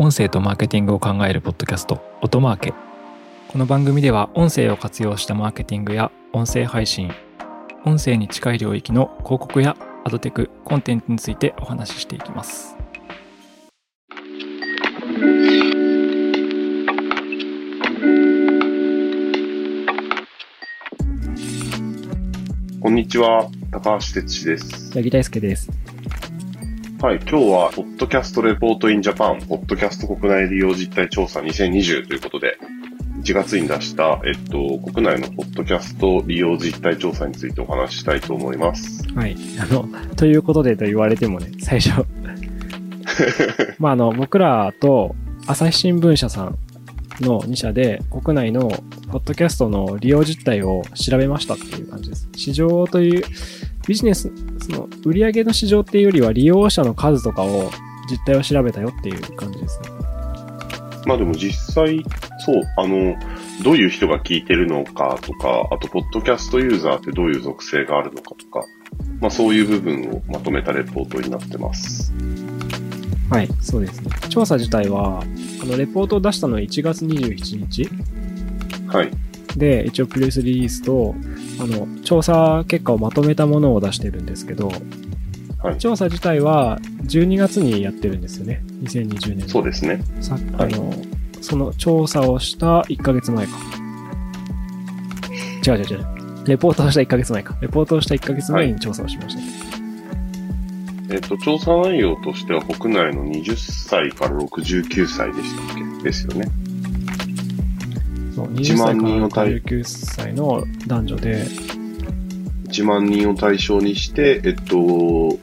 音声とマーケティングを考えるポッドキャスト音マーケ。この番組では音声を活用したマーケティングや音声配信音声に近い領域の広告やアドテクコンテンツについてお話ししていきます。こんにちは、高橋哲司です。八木大輔ですはい、今日は、ポッドキャストレポートインジャパン、ポッドキャスト国内利用実態調査2020ということで、1月に出した、えっと、国内のポッドキャスト利用実態調査についてお話ししたいと思います。はいあのということでと言われてもね最初 まああの僕らと朝日新聞社さんの2社で国内のポッドキャストの利用実態を調べましたっていう感じです。市場というビジネス、その売上の市場っていうよりは利用者の数とかを実態を調べたよっていう感じですね。まあでも実際、そう、あの、どういう人が聞いてるのかとか、あと、ポッドキャストユーザーってどういう属性があるのかとか、まあそういう部分をまとめたレポートになってます。はい、そうですね。調査自体は、あの、レポートを出したのは1月27日はい。で、一応プレスリリースと、あの、調査結果をまとめたものを出してるんですけど、はい。調査自体は12月にやってるんですよね。2020年。そうですね。さあはいの、その調査をした1ヶ月前か。違う違う違う。レポートをした1ヶ月前か。レポートをした1ヶ月前に調査をしました。えっ、と、調査内容としては国内の20歳から69歳でしたっけ？ですよね。そう20 1歳万人をから対69歳の男女で、1万人を対象にして、えっと、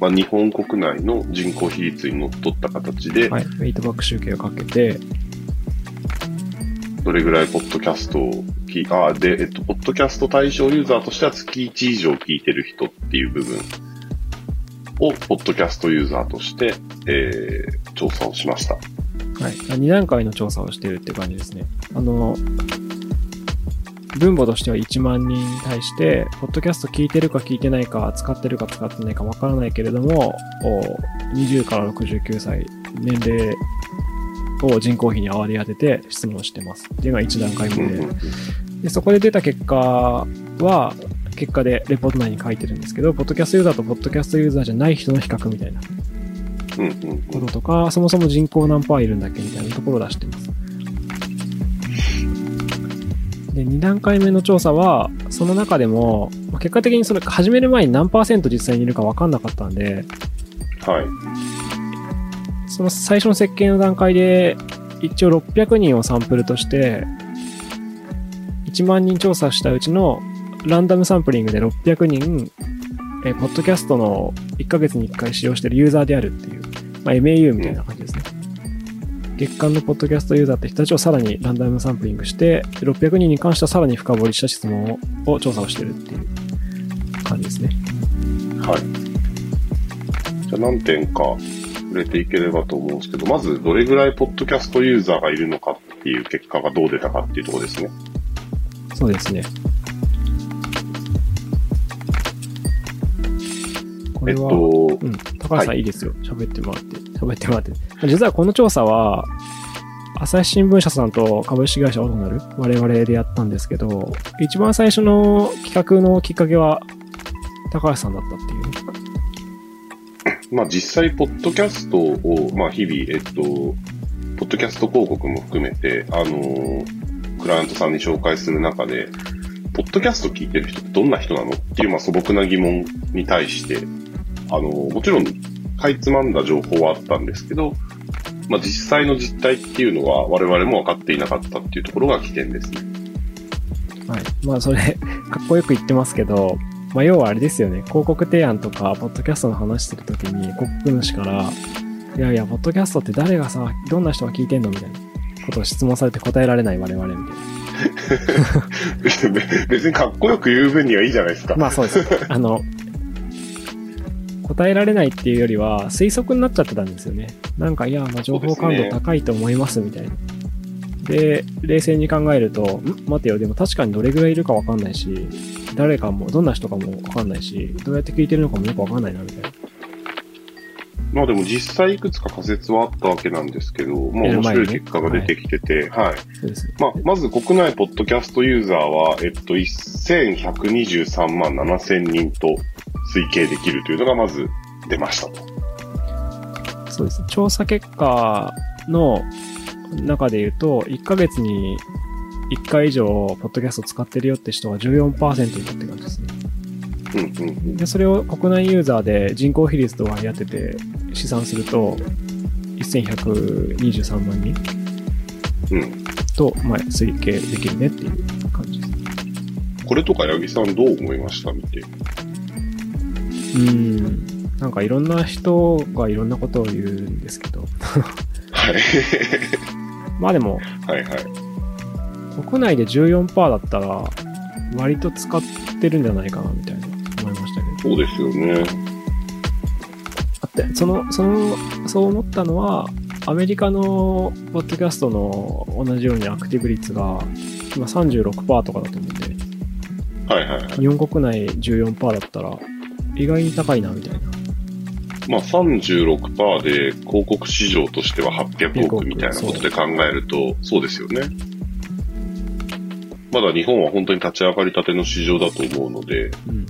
まあ、日本国内の人口比率にのっとった形で、はい、ウェイトバック集計をかけて、どれぐらいポッドキャストを聞い、あ、で、えっと、ポッドキャスト対象ユーザーとしては月1以上聞いてる人っていう部分を、ポッドキャストユーザーとして、えー、調査をしました。はい。2段階の調査をしてるって感じですね。あの、分母としては1万人に対して、ポッドキャスト聞いてるか聞いてないか、使ってるか使ってないかわからないけれども、お20から69歳、年齢を人口比に割り当てて質問してます。っていうのが1段階目で。で、そこで出た結果は、結果でレポート内に書いてるんですけど、ポッドキャストユーザーとポッドキャストユーザーじゃない人の比較みたいなうんうんうんこととか、そもそも人口何パーいるんだっけみたいなところを出してます。で、2段階目の調査は、その中でも、まあ結果的にそれ始める前に何パーセント実際にいるか分かんなかったんで、はい。その最初の設計の段階で、一応600人をサンプルとして、1万人調査したうちのランダムサンプリングで600人、えーポッドキャストの1ヶ月に1回使用しているユーザーであるっていう、まあ、MAU みたいな感じですね。月間のポッドキャストユーザーって人たちをさらにランダムサンプリングして、600人に関してはさらに深掘りした質問をを調査をしてるっていう感じですね。はい。じゃあ何点か触れていければと思うんですけど、まずどれぐらいポッドキャストユーザーがいるのかっていう結果がどう出たかっていうところですね。そうですね。これは、えっと、うん、高橋さんはいいいですよ。喋ってもらって。喋ってもらって。実はこの調査は、朝日新聞社さんと株式会社オトナル、我々でやったんですけど、一番最初の企画のきっかけは、高橋さんだったっていうね。まあ実際、ポッドキャストを、まあ日々、えっと、ポッドキャスト広告も含めて、あのークライアントさんに紹介する中で、ポッドキャスト聞いてる人ってどんな人なのっていう、まあ素朴な疑問に対して、あのーもちろん、かいつまんだ情報はあったんですけど、まあ実際の実態っていうのは我々も分かっていなかったっていうところが起点ですね。はい。まあそれ、かっこよく言ってますけど、まあ要はあれですよね。広告提案とか、ポッドキャストの話してるときに、広告主から、いやいや、ポッドキャストって誰がさ、どんな人が聞いてんのみたいなことを質問されて答えられない我々みたいな。別にかっこよく言う分にはいいじゃないですか。まあそうです。あの、答えられないっていうよりは推測になっちゃってたんですよね。なんか、いや、まあ情報感度高いと思いますみたいな。で、冷静に考えると、ん？待てよ、でも確かにどれぐらいいるかわかんないし、誰かも、どんな人かもわかんないし、どうやって聞いてるのかもよくわかんないな、みたいな。まあでも実際いくつか仮説はあったわけなんですけど、まあ面白い結果が出てきてて、はい。そうです。まあ、まず国内ポッドキャストユーザーは、えっと、1123万7000人と推計できるというのがまず出ましたと。そうです。調査結果の中で言うと、1ヶ月に1回以上、ポッドキャスト使ってるよって人が14%いたって感じですね。うんうんうん。で、それを国内ユーザーで人口比率と割り当てて試算すると、1123万人うん。と、まあ、推計できるねっていう感じです。これとか八木さんどう思いました？見て。うーん。なんかいろんな人がいろんなことを言うんですけど、はい。まあでも、はいはい。国内で14%だったら、割と使ってるんじゃないかなみたいな思いましたけど。そうですよね。あって、その、その、そう思ったのは、アメリカのポッドキャストの同じようにアクティブ率が今36%とかだと思うんで、はいはいはい。日本国内14%だったら意外に高いなみたいな。まあ36%で広告市場としては800億みたいなことで考えると、そうですよね。まだ日本は本当に立ち上がりたての市場だと思うので、うん。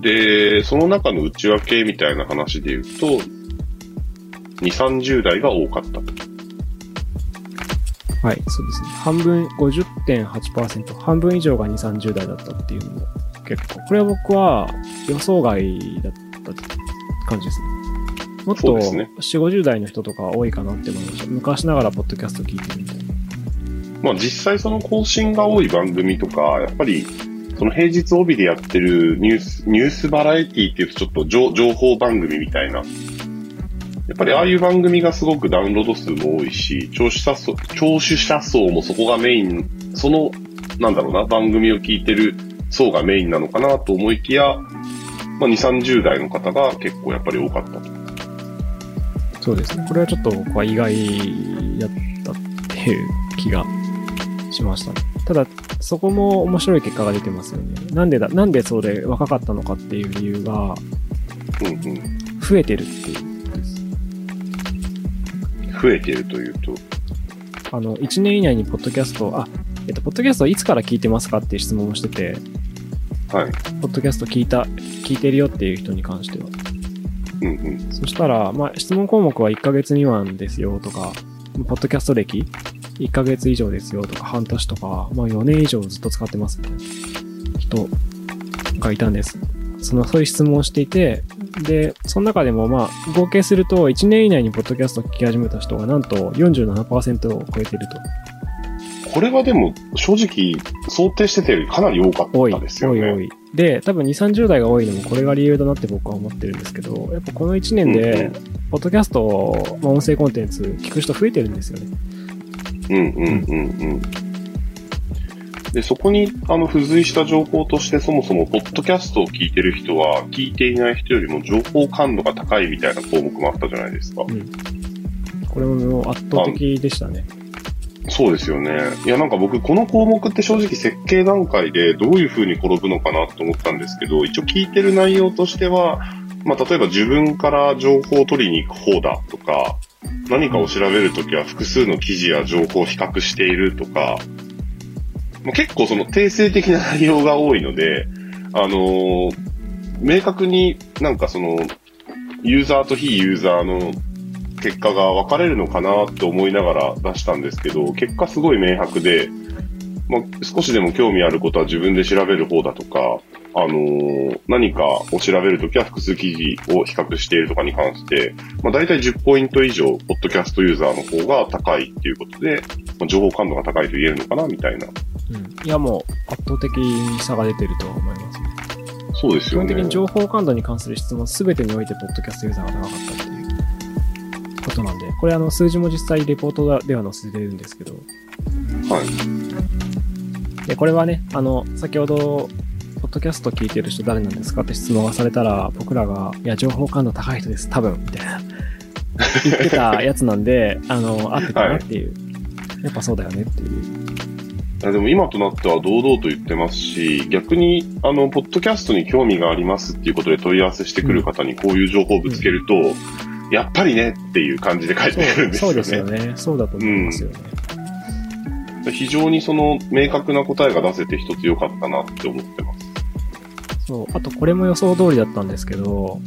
で、その中の内訳みたいな話で言うと、2、30代が多かったと。はい、そうですね。半分、50.8%、半分以上が2、30代だったっていうのも結構、これは僕は予想外だった感じですね。もっとそうですね4、50代の人とか多いかなって思いました。昔ながらポッドキャスト聞いてるみたいな。まあ実際その更新が多い番組とか、やっぱりその平日帯でやってるニュース、ニュースバラエティっていうとちょっと情情報番組みたいな。やっぱりああいう番組がすごくダウンロード数も多いし、聴取者層、聴取者層もそこがメイン、その、なんだろうな、番組を聞いてる層がメインなのかなと思いきや、まあ2、30代の方が結構やっぱり多かったと。そうですね。これはちょっと僕は意外だったっていう気がしましたね。ただ、そこも面白い結果が出てますよね。なんでだ、なんでそれ若かったのかっていう理由が。増えてるっていうことです。増えているというと、あの、1年以内にポッドキャスト、あ、えっと、ポッドキャストいつから聞いてますかっていう質問をしてて、はい。ポッドキャスト聞いた、聞いてるよっていう人に関しては。うんうん。そしたら、まあ、質問項目は1ヶ月未満ですよとか、ポッドキャスト歴1ヶ月以上ですよとか、半年とか、まあ4年以上ずっと使ってますみたいな人がいたんです。その、そういう質問をしていて、で、その中でもまあ、合計すると1年以内にポッドキャストを聞き始めた人がなんと47%を超えていると。これはでも、正直、想定してたよりかなり多かったですよね。多い多い。で、多分2、30代が多いのもこれが理由だなって僕は思ってるんですけど、やっぱこの1年うんうでん、ポッドキャスト、まあ、音声コンテンツ聞く人増えてるんですよね。うんうんうんうん。で、そこに、あの、付随した情報として、そもそも、ポッドキャストを聞いてる人は、聞いていない人よりも情報感度が高いみたいな項目もあったじゃないですか。これも圧倒的でしたね。そうですよね。いや、なんか僕、この項目って正直設計段階でどういう風に転ぶのかなと思ったんですけど、一応聞いてる内容としては、まあ、例えば自分から情報を取りに行く方だとか、何かを調べるときは複数の記事や情報を比較しているとか、まあ、結構その定性的な内容が多いので、あのー明確になんかその、ユーザーと非ユーザーの結果が分かれるのかなって思いながら出したんですけど、結果すごい明白で、まあ、少しでも興味あることは自分で調べる方だとか、あのー何かを調べるときは複数記事を比較しているとかに関して、まあ、大体10ポイント以上、ポッドキャストユーザーの方が高いっていうことで、まあ、情報感度が高いと言えるのかなみたいな。うん。いや、もう圧倒的に差が出てるとは思いますね。そうですよね。基本的に情報感度に関する質問すべてにおいて、ポッドキャストユーザーが高かったことなんで、これあの、数字も実際レポートでは載せてるんですけど、はい。で、これはね、あの、先ほど、ポッドキャスト聞いてる人誰なんですかって質問がされたら、僕らが、いや、情報感度高い人です、多分、みたいな、言ってたやつなんで、あの、合ってたなっていう。やっぱそうだよねっていうでも今となっては堂々と言ってますし、逆に、あの、ポッドキャストに興味がありますっていうことで問い合わせしてくる方にこういう情報をぶつけると、やっぱりねっていう感じで返ってくるんですよね。そうですよね。そうだと思いますよね。非常にその明確な答えが出せて一つ良かったなって思ってます。そう。あと、これも予想通りだったんですけど、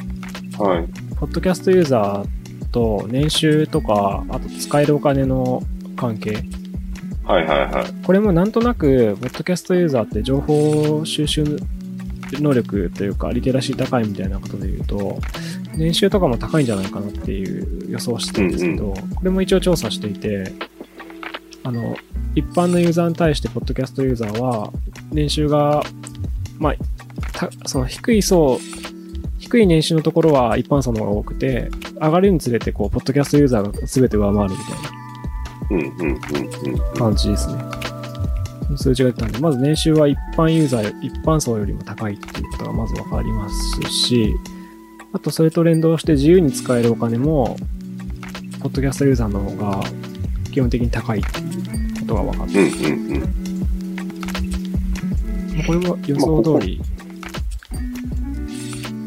はい。ポッドキャストユーザーと年収とか、あと使えるお金の関係。はいはいはい。これもなんとなく、ポッドキャストユーザーって情報収集能力というか、リテラシー高いみたいなことで言うと、年収とかも高いんじゃないかなっていう予想をしてたんですけど、これも一応調査していて、あの、一般のユーザーに対して、ポッドキャストユーザーは、年収が、まあ、たその低い層、低い年収のところは一般層の方が多くて、上がるにつれて、こう、ポッドキャストユーザーが全て上回るみたいなうんうんうんうん。感じですね。数字が出たんで、まず年収は一般ユーザー、一般層よりも高いっていうことがまずわかりますし、あとそれと連動して自由に使えるお金も、ポッドキャストユーザーの方が基本的に高いっていうことが分かっうんて、うんうん。まあこれも予想通り、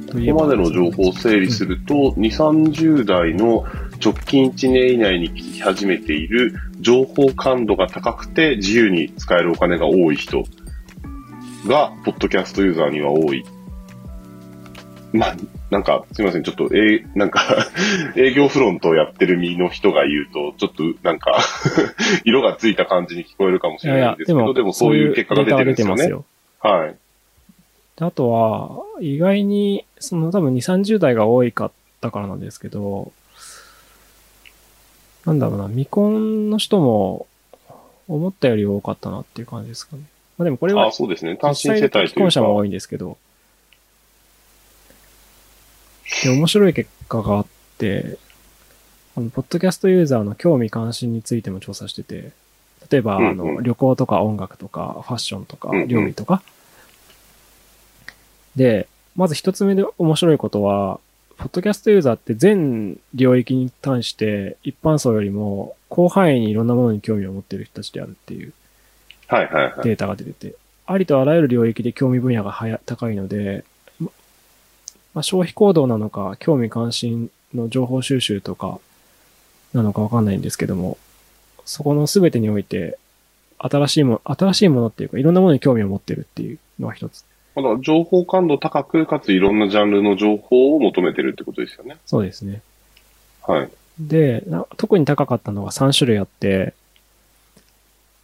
ここまでの情報を整理すると、2、30代の直近1年以内に聞き始めている情報感度が高くて自由に使えるお金が多い人が、ポッドキャストユーザーには多い。まあ、なんか、すいません、ちょっと、えーなんか、営業フロントをやってる身の人が言うと、ちょっと、なんか、色がついた感じに聞こえるかもしれないんですけど、でもそういう結果が出てるんですよね。はい。であとは、意外に、その多分2、30代が多いかったからなんですけど、なんだろうな、未婚の人も思ったより多かったなっていう感じですかね。まあでもこれはあ、そうですね。単身世帯という既婚者も多か。いんですけど、で、面白い結果があって、あの、ポッドキャストユーザーの興味関心についても調査してて、例えば、あの、旅行とか音楽とか、ファッションとか料理とか。で、まず一つ目で面白いことは、ポッドキャストユーザーって全領域に対して一般層よりも広範囲にいろんなものに興味を持っている人たちであるっていう。データが出てて、ありとあらゆる領域で興味分野が高いので、ままあ、消費行動なのか、興味関心の情報収集とか、なのかわかんないんですけども、そこの全てにおいて、新しいもの、新しいものっていうか、いろんなものに興味を持ってるっていうのが一つ。まだ情報感度高く、かついろんなジャンルの情報を求めてるってことですよね。そうですね。はい。で、な特に高かったのが3種類あって、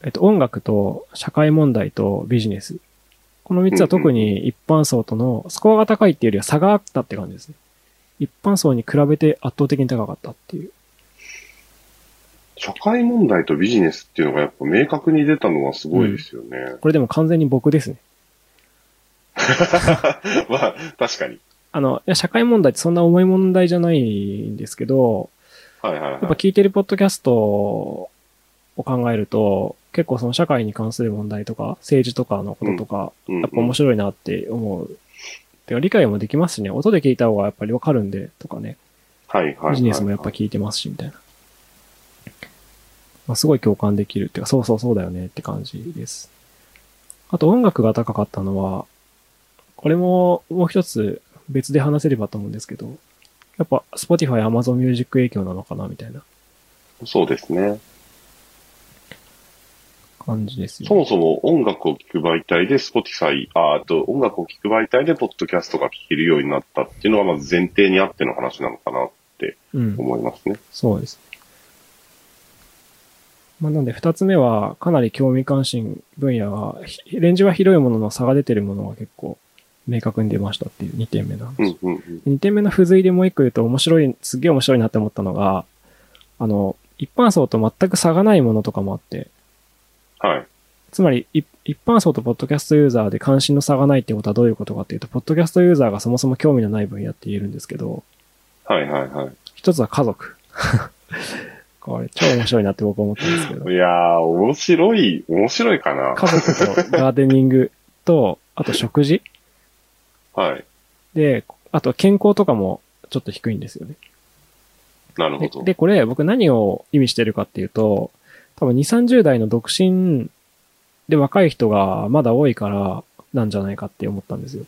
えっと、音楽と社会問題とビジネス。この3つは特に一般層とのスコアが高いっていうよりは差があったって感じですね。一般層に比べて圧倒的に高かったっていう。社会問題とビジネスっていうのがやっぱ明確に出たのはすごいですよね。これでも完全に僕ですね。まあ、確かに。あの、いや社会問題ってそんな重い問題じゃないんですけど、はいはいはい。やっぱ聞いてるポッドキャストを考えると、結構その社会に関する問題とか、政治とかのこととか、やっぱ面白いなって思う。てか理解もできますしね、音で聞いた方がやっぱりわかるんで、とかね、はいはいはい。ビジネスもやっぱ聞いてますし、みたいな。まあ、すごい共感できるっていうか、そうそうそうだよねって感じです。あと音楽が高かったのは、これももう一つ別で話せればと思うんですけど、やっぱ Spotify、Amazon Music 影響なのかなみたいなそうですね。感じですよ、そもそも音楽を聴く媒体で Spotify、ああと音楽を聴く媒体でポッドキャストが聴けるようになったっていうのがまず前提にあっての話なのかなってうん。思いますね。そうです。まあ、なんで二つ目は、かなり興味関心分野が、ひレンジは広いものの差が出てるものが結構明確に出ましたっていう2点目の話。うんうんうん。2点目の付随でもう一個言うと面白い、すっげえ面白いなって思ったのが、あの、一般層と全く差がないものとかもあって、はい。つまり、い一般層とポッドキャストユーザーで関心の差がないってことはどういうことかっていうと、ポッドキャストユーザーがそもそも興味のない分野って言えるんですけど、はいはいは一つは家族。これ超面白いなって僕思ったんですけどい。い。やー、面白い、面白いかな。家族とガーデニングと、あと食事はい。で、あと健康とかもちょっと低いんですよね。なるほど。でで、これ僕何を意味してるかっていうと、多分2、30代の独身で若い人がまだ多いからなんじゃないかって思ったんですよ。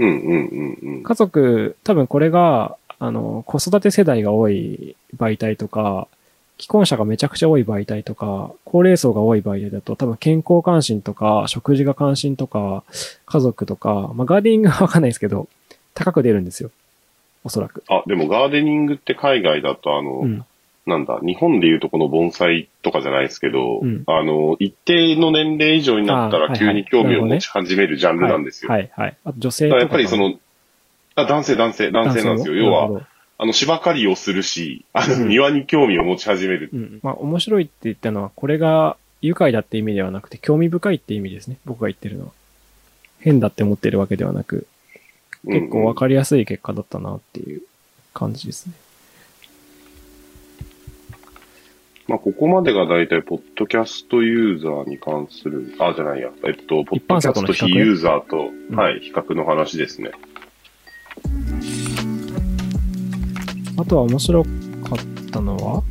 うんうんうんうん。家族、多分これが、あの、子育て世代が多い媒体とか、既婚者がめちゃくちゃ多い媒体とか、高齢層が多い媒体だと、多分健康関心とか、食事が関心とか、家族とか、まあ、ガーデニングはわかんないですけど、高く出るんですよ。おそらく。あ、でもガーデニングって海外だとあの、うん。なんだ、日本でいうとこの盆栽とかじゃないですけど、うんあの、一定の年齢以上になったら急に興味を持ち始めるジャンルなんですよ。はい、はい。あと女性やっぱりそ、の、あ男性、男性、男性なんですよ。要は、あの、芝刈りをするし、あの、うん庭に興味を持ち始める。うん。まあ、面白いって言ったのは、これが愉快だって意味ではなくて、興味深いって意味ですね。僕が言ってるのは。変だって思ってるわけではなく、結構わかりやすい結果だったなっていう感じですね。まあ、ここまでが大体、ポッドキャストユーザーに関する、あ、じゃないや、えっと、ポッドキャスト非ユーザーと、うんはい、比較の話ですね。あとは面白かったのは、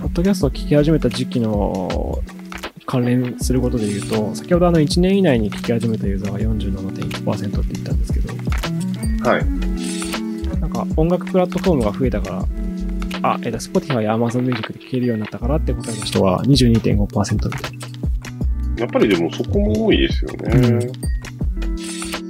ポッドキャストを聞き始めた時期の関連することで言うと、先ほどあの1年以内に聞き始めたユーザーが47.1%って言ったんですけど、はい。音楽プラットフォームが増えたから、あ、えっと、Spotify や Amazon Music で聴けるようになったからって答えた人は22.5%みたいな。やっぱりでもそこも多いですよね。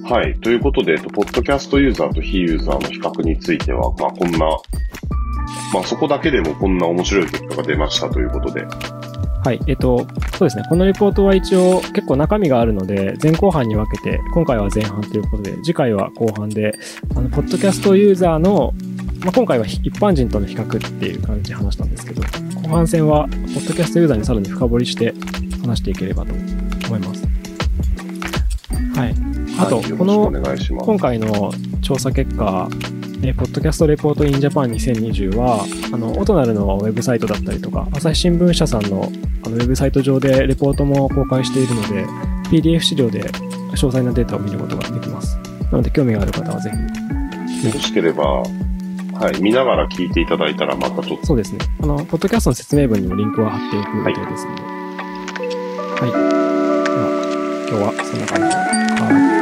はい。ということで、えっとポッドキャストユーザーと非ユーザーの比較については、まあこんな、まあそこだけでもこんな面白い結果が出ましたということで。はい。えっと、そうですね。このレポートは一応結構中身があるので、前後半に分けて、今回は前半ということで、次回は後半で、あの、ポッドキャストユーザーの、まあ、今回は一般人との比較っていう感じで話したんですけど、後半戦は、ポッドキャストユーザーにさらに深掘りして話していければと思います。はい。あと、この。今回の調査結果、えーポッドキャストレポートインジャパン2020は、あの、オトナルのウェブサイトだったりとか、朝日新聞社さんのあのウェブサイト上でレポートも公開しているので、PDF 資料で詳細なデータを見ることができます。なので、興味がある方はぜひ。よろしければ、はい、見ながら聞いていただいたらまたちょっと、そうですね。あの、ポッドキャストの説明文にもリンクを貼っておく予定ですので。はい。では、今日はそんな感じで。